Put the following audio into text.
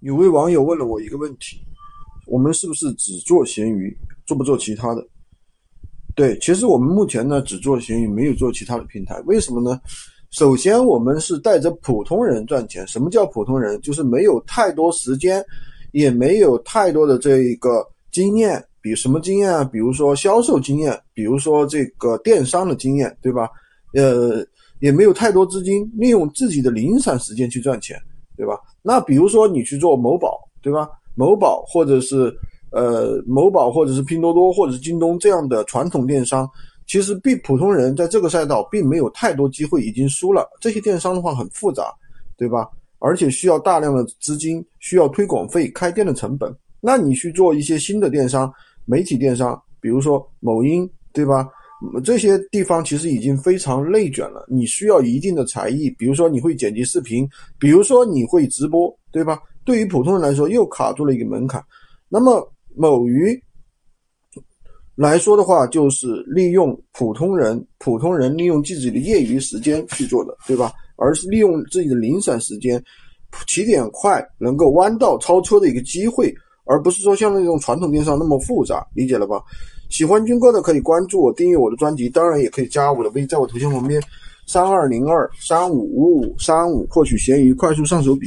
有位网友问了我一个问题：我们是不是只做闲鱼，做不做其他的？对，其实我们目前呢只做闲鱼，没有做其他的平台。为什么呢？首先，我们是带着普通人赚钱。什么叫普通人？就是没有太多时间，也没有太多的这一个经验。比什么经验啊？比如说销售经验，比如说这个电商的经验，对吧？呃，也没有太多资金，利用自己的零散时间去赚钱。那比如说你去做某宝，对吧？某宝或者是呃某宝或者是拼多多或者是京东这样的传统电商，其实比普通人在这个赛道并没有太多机会，已经输了。这些电商的话很复杂，对吧？而且需要大量的资金，需要推广费、开店的成本。那你去做一些新的电商、媒体电商，比如说某音，对吧？这些地方其实已经非常内卷了，你需要一定的才艺，比如说你会剪辑视频，比如说你会直播，对吧？对于普通人来说，又卡住了一个门槛。那么某鱼来说的话，就是利用普通人，普通人利用自己的业余时间去做的，对吧？而是利用自己的零散时间，起点快，能够弯道超车的一个机会，而不是说像那种传统电商那么复杂，理解了吧？喜欢军哥的可以关注我，订阅我的专辑，当然也可以加我的微，在我头像旁边三二零二三五五五三五获取闲鱼快速上手笔。